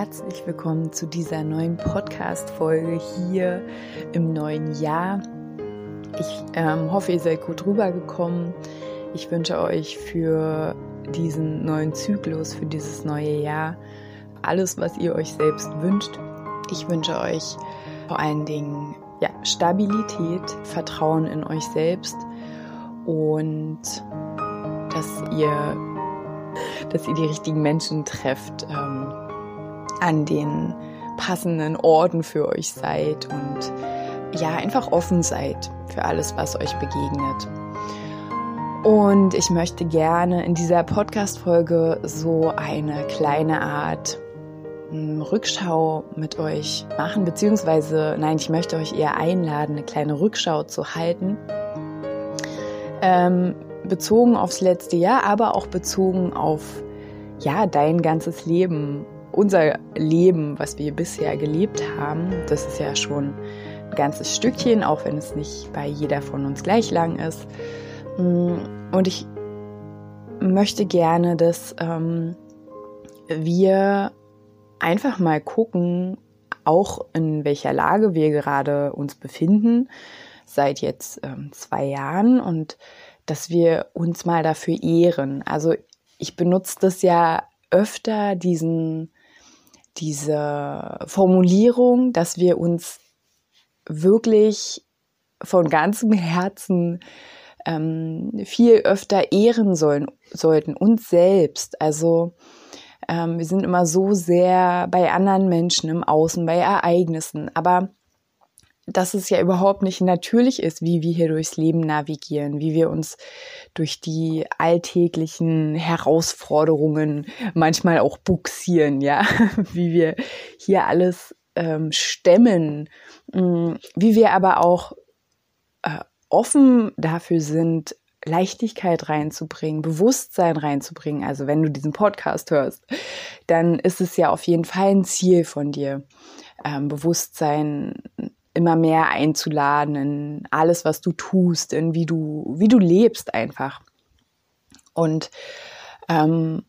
herzlich willkommen zu dieser neuen Podcast-Folge hier im neuen Jahr. Ich ähm, hoffe, ihr seid gut rübergekommen. Ich wünsche euch für diesen neuen Zyklus, für dieses neue Jahr alles, was ihr euch selbst wünscht. Ich wünsche euch vor allen Dingen ja, Stabilität, Vertrauen in euch selbst und dass ihr dass ihr die richtigen Menschen trefft, ähm, an den passenden Orten für euch seid und ja, einfach offen seid für alles, was euch begegnet. Und ich möchte gerne in dieser Podcast-Folge so eine kleine Art hm, Rückschau mit euch machen, beziehungsweise, nein, ich möchte euch eher einladen, eine kleine Rückschau zu halten. Ähm, bezogen aufs letzte Jahr, aber auch bezogen auf ja, dein ganzes Leben, unser Leben, was wir bisher gelebt haben. Das ist ja schon ein ganzes Stückchen, auch wenn es nicht bei jeder von uns gleich lang ist. Mm, und ich möchte gerne, dass ähm, wir einfach mal gucken, auch in welcher Lage wir gerade uns befinden, seit jetzt ähm, zwei Jahren und dass wir uns mal dafür ehren. Also ich benutze das ja öfter, diesen, diese Formulierung, dass wir uns wirklich von ganzem Herzen ähm, viel öfter ehren sollen, sollten, uns selbst. Also ähm, wir sind immer so sehr bei anderen Menschen im Außen, bei Ereignissen, aber dass es ja überhaupt nicht natürlich ist, wie wir hier durchs Leben navigieren, wie wir uns durch die alltäglichen Herausforderungen manchmal auch buxieren, ja, wie wir hier alles ähm, stemmen, mm, wie wir aber auch äh, offen dafür sind, Leichtigkeit reinzubringen, Bewusstsein reinzubringen. Also wenn du diesen Podcast hörst, dann ist es ja auf jeden Fall ein Ziel von dir, ähm, Bewusstsein immer mehr einzuladen in alles, was du tust, in wie du, wie du lebst einfach. Und ähm,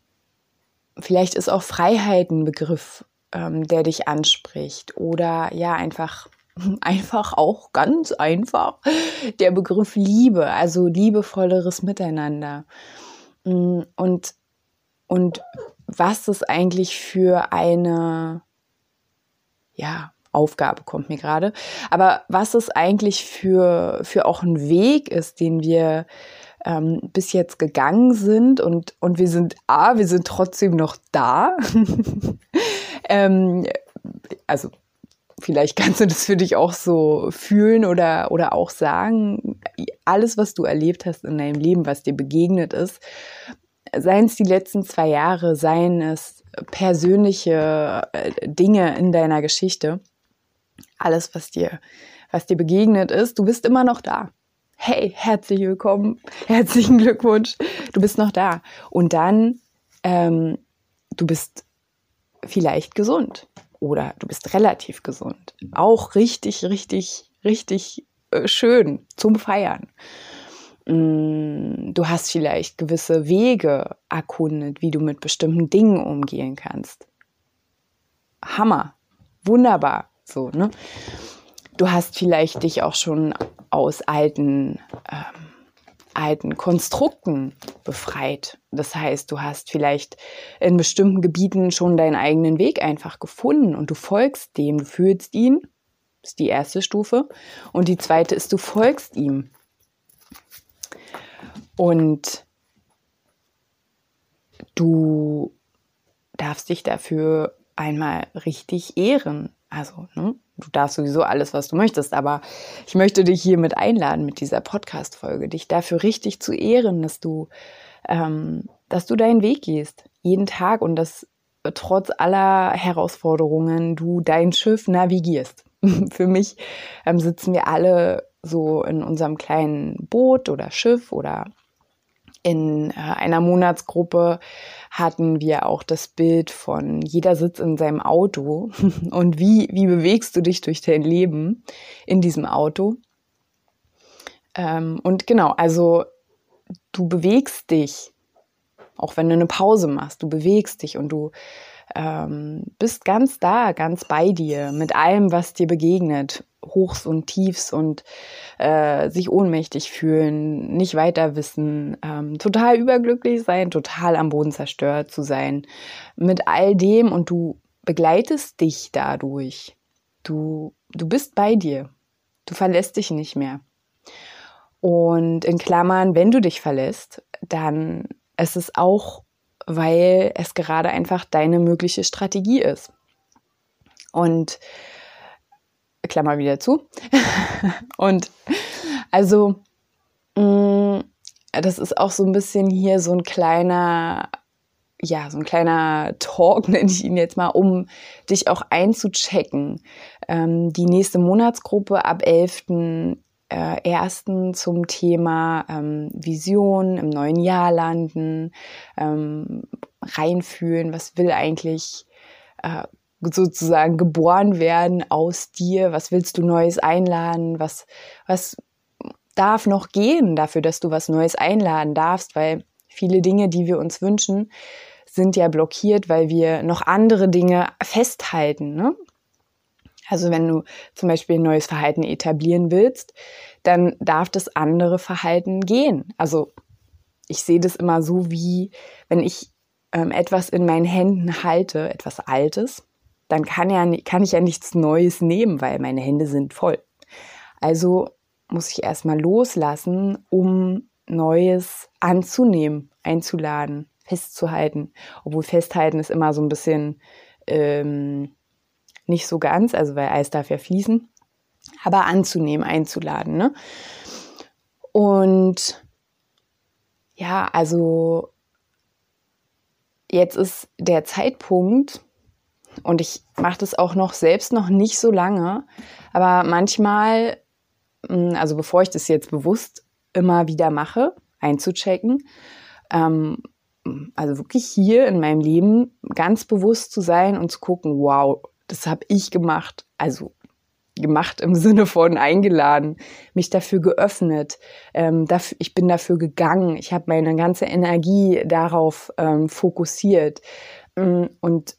vielleicht ist auch Freiheit ein Begriff, ähm, der dich anspricht. Oder ja, einfach, einfach auch ganz einfach der Begriff Liebe, also liebevolleres Miteinander. Mm, und, und was es eigentlich für eine, ja, Aufgabe kommt mir gerade. Aber was es eigentlich für, für auch ein Weg ist, den wir ähm, bis jetzt gegangen sind und, und wir sind, A, wir sind trotzdem noch da. ähm, also vielleicht kannst du das für dich auch so fühlen oder, oder auch sagen, alles, was du erlebt hast in deinem Leben, was dir begegnet ist, seien es die letzten zwei Jahre, seien es persönliche äh, Dinge in deiner Geschichte, alles, was dir, was dir begegnet ist, du bist immer noch da. Hey, herzlich willkommen, herzlichen Glückwunsch, du bist noch da. Und dann, ähm, du bist vielleicht gesund oder du bist relativ gesund. Auch richtig, richtig, richtig äh, schön zum Feiern. Mm, du hast vielleicht gewisse Wege erkundet, wie du mit bestimmten Dingen umgehen kannst. Hammer, wunderbar. So, ne? Du hast vielleicht dich auch schon aus alten, ähm, alten Konstrukten befreit. Das heißt, du hast vielleicht in bestimmten Gebieten schon deinen eigenen Weg einfach gefunden und du folgst dem, du fühlst ihn. Das ist die erste Stufe. Und die zweite ist, du folgst ihm. Und du darfst dich dafür einmal richtig ehren. Also, ne, du darfst sowieso alles, was du möchtest, aber ich möchte dich hiermit einladen mit dieser Podcast-Folge, dich dafür richtig zu ehren, dass du, ähm, dass du deinen Weg gehst, jeden Tag und dass trotz aller Herausforderungen du dein Schiff navigierst. Für mich ähm, sitzen wir alle so in unserem kleinen Boot oder Schiff oder in äh, einer Monatsgruppe hatten wir auch das Bild von jeder sitzt in seinem Auto und wie, wie bewegst du dich durch dein Leben in diesem Auto. Ähm, und genau, also du bewegst dich, auch wenn du eine Pause machst, du bewegst dich und du ähm, bist ganz da, ganz bei dir, mit allem, was dir begegnet. Hochs und Tiefs und äh, sich ohnmächtig fühlen, nicht weiter wissen, ähm, total überglücklich sein, total am Boden zerstört zu sein. Mit all dem und du begleitest dich dadurch. Du, du bist bei dir. Du verlässt dich nicht mehr. Und in Klammern, wenn du dich verlässt, dann ist es auch weil es gerade einfach deine mögliche Strategie ist. Und Klammer wieder zu. und also, mh, mm, das ist auch so ein bisschen hier so ein kleiner, ja, so ein kleiner Talk, nenne ich ihn jetzt mal, um dich auch einzuchecken. Ähm, die nächste Monatsgruppe ab 11 äh, ersten zum Thema ähm, Vision im neuen Jahr landen, ähm, reinfühlen, was will eigentlich äh, sozusagen geboren werden aus dir, was willst du Neues einladen, was, was darf noch gehen dafür, dass du was Neues einladen darfst, weil viele Dinge, die wir uns wünschen, sind ja blockiert, weil wir noch andere Dinge festhalten. Ne? Also wenn du zum Beispiel ein neues Verhalten etablieren willst, dann darf das andere Verhalten gehen. Also ich sehe das immer so wie, wenn ich ähm, etwas in meinen Händen halte, etwas Altes, dann kann, ja, kann ich ja nichts Neues nehmen, weil meine Hände sind voll. Also muss ich erstmal loslassen, um Neues anzunehmen, einzuladen, festzuhalten. Obwohl festhalten ist immer so ein bisschen ähm, nicht so ganz, also weil Eis darf ja fließen, aber anzunehmen, einzuladen. Ne? Und ja, also jetzt ist der Zeitpunkt, und ich mache das auch noch selbst noch nicht so lange, aber manchmal, hm, also bevor ich das jetzt bewusst immer wieder mache, einzuchecken, ähm, also wirklich hier in meinem Leben ganz bewusst zu sein und zu gucken, wow, das habe ich gemacht. Also gemacht im Sinne von eingeladen, mich dafür geöffnet. Ähm, dafür, ich bin dafür gegangen. Ich habe meine ganze Energie darauf ähm, fokussiert. Mm, und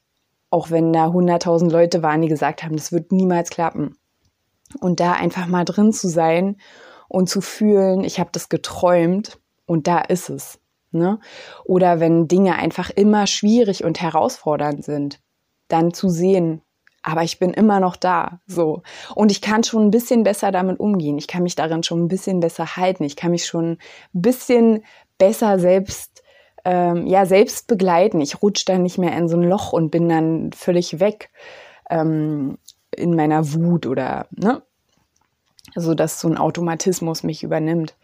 auch wenn da 100.000 Leute waren, die gesagt haben, das wird niemals klappen. Und da einfach mal drin zu sein und zu fühlen, ich habe das geträumt und da ist es. Ne? Oder wenn Dinge einfach immer schwierig und herausfordernd sind, dann zu sehen, aber ich bin immer noch da, so. Und ich kann schon ein bisschen besser damit umgehen. Ich kann mich darin schon ein bisschen besser halten. Ich kann mich schon ein bisschen besser selbst, ähm, ja, selbst begleiten. Ich rutsche dann nicht mehr in so ein Loch und bin dann völlig weg ähm, in meiner Wut oder, ne? So, dass so ein Automatismus mich übernimmt.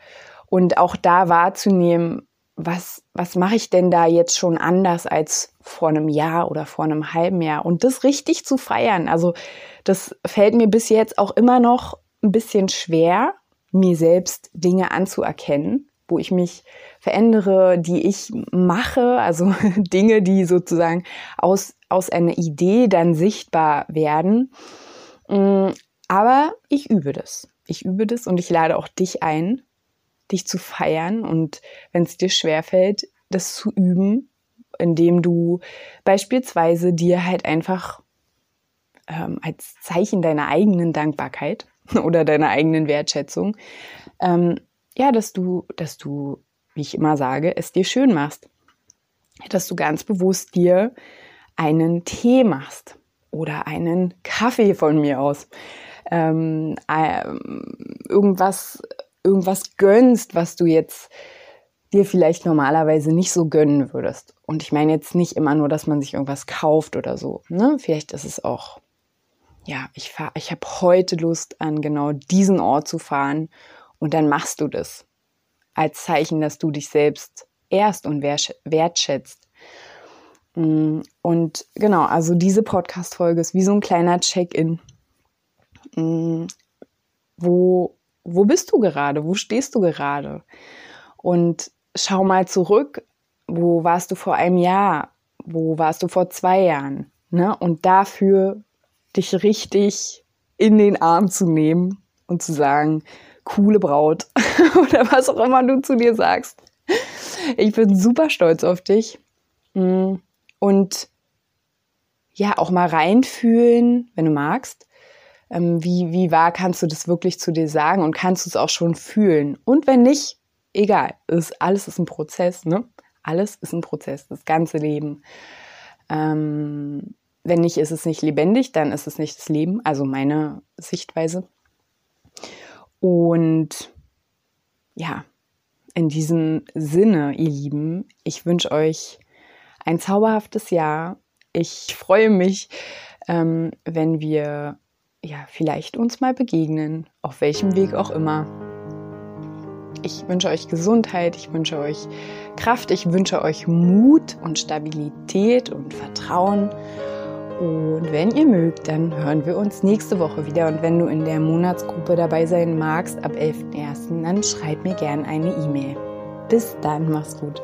Und auch da wahrzunehmen, was, was mache ich denn da jetzt schon anders als vor einem Jahr oder vor einem halben Jahr? Und das richtig zu feiern. Also das fällt mir bis jetzt auch immer noch ein bisschen schwer, mir selbst Dinge anzuerkennen, wo ich mich verändere, die ich mache, also Dinge, die sozusagen aus, aus einer Idee dann sichtbar werden. Mm, aber ich übe das. Ich übe das und ich lade auch dich ein, dich zu feiern und wenn es dir schwerfällt, das zu üben, indem du beispielsweise dir halt einfach ähm, als Zeichen deiner eigenen Dankbarkeit oder deiner eigenen Wertschätzung, ähm, ja, dass du, dass du, wie ich immer sage, es dir schön machst. Dass du ganz bewusst dir einen Tee machst oder einen Kaffee von mir aus. Ähm, äh, irgendwas irgendwas gönnst, was du jetzt dir vielleicht normalerweise nicht so gönnen würdest. Und ich meine jetzt nicht immer nur, dass man sich irgendwas kauft oder so. Ne? Vielleicht ist es auch, ja, ich ich habe heute Lust an genau diesen Ort zu fahren und dann machst du das als Zeichen, dass du dich selbst erst und wertschätzt. Mm, und genau, also diese Podcast-Folge ist wie so ein kleiner Check-in. Mm, wo, wo bist du gerade? Wo stehst du gerade? Und schau mal zurück. Wo warst du vor einem Jahr? Wo warst du vor zwei Jahren? Ne? Und dafür dich richtig in den Arm zu nehmen und zu sagen, coole Braut oder was auch immer du zu dir sagst. Ich bin super stolz auf dich. Mm, und ja, auch mal reinfühlen, wenn du magst. Ähm, wie, wie wahr kannst du das wirklich zu dir sagen und kannst du es auch schon fühlen? Und wenn nicht, egal, ist, alles ist ein Prozess, ne? Alles ist ein Prozess, das ganze Leben. Ähm, wenn nicht, ist es nicht lebendig, dann ist es nicht das Leben, also meine Sichtweise. Und ja, in diesem Sinne, ihr Lieben, ich wünsche euch ein zauberhaftes Jahr. Ich freue mich, ähm, wenn wir ja vielleicht uns mal begegnen, auf welchem Weg auch immer. Ich wünsche euch Gesundheit, ich wünsche euch Kraft, ich wünsche euch Mut und Stabilität und Vertrauen. Und wenn ihr mögt, dann hören wir uns nächste Woche wieder. Und wenn du in der Monatsgruppe dabei sein magst, ab 11.01., dann schreib mir gerne eine E-Mail. Bis dann, mach's gut.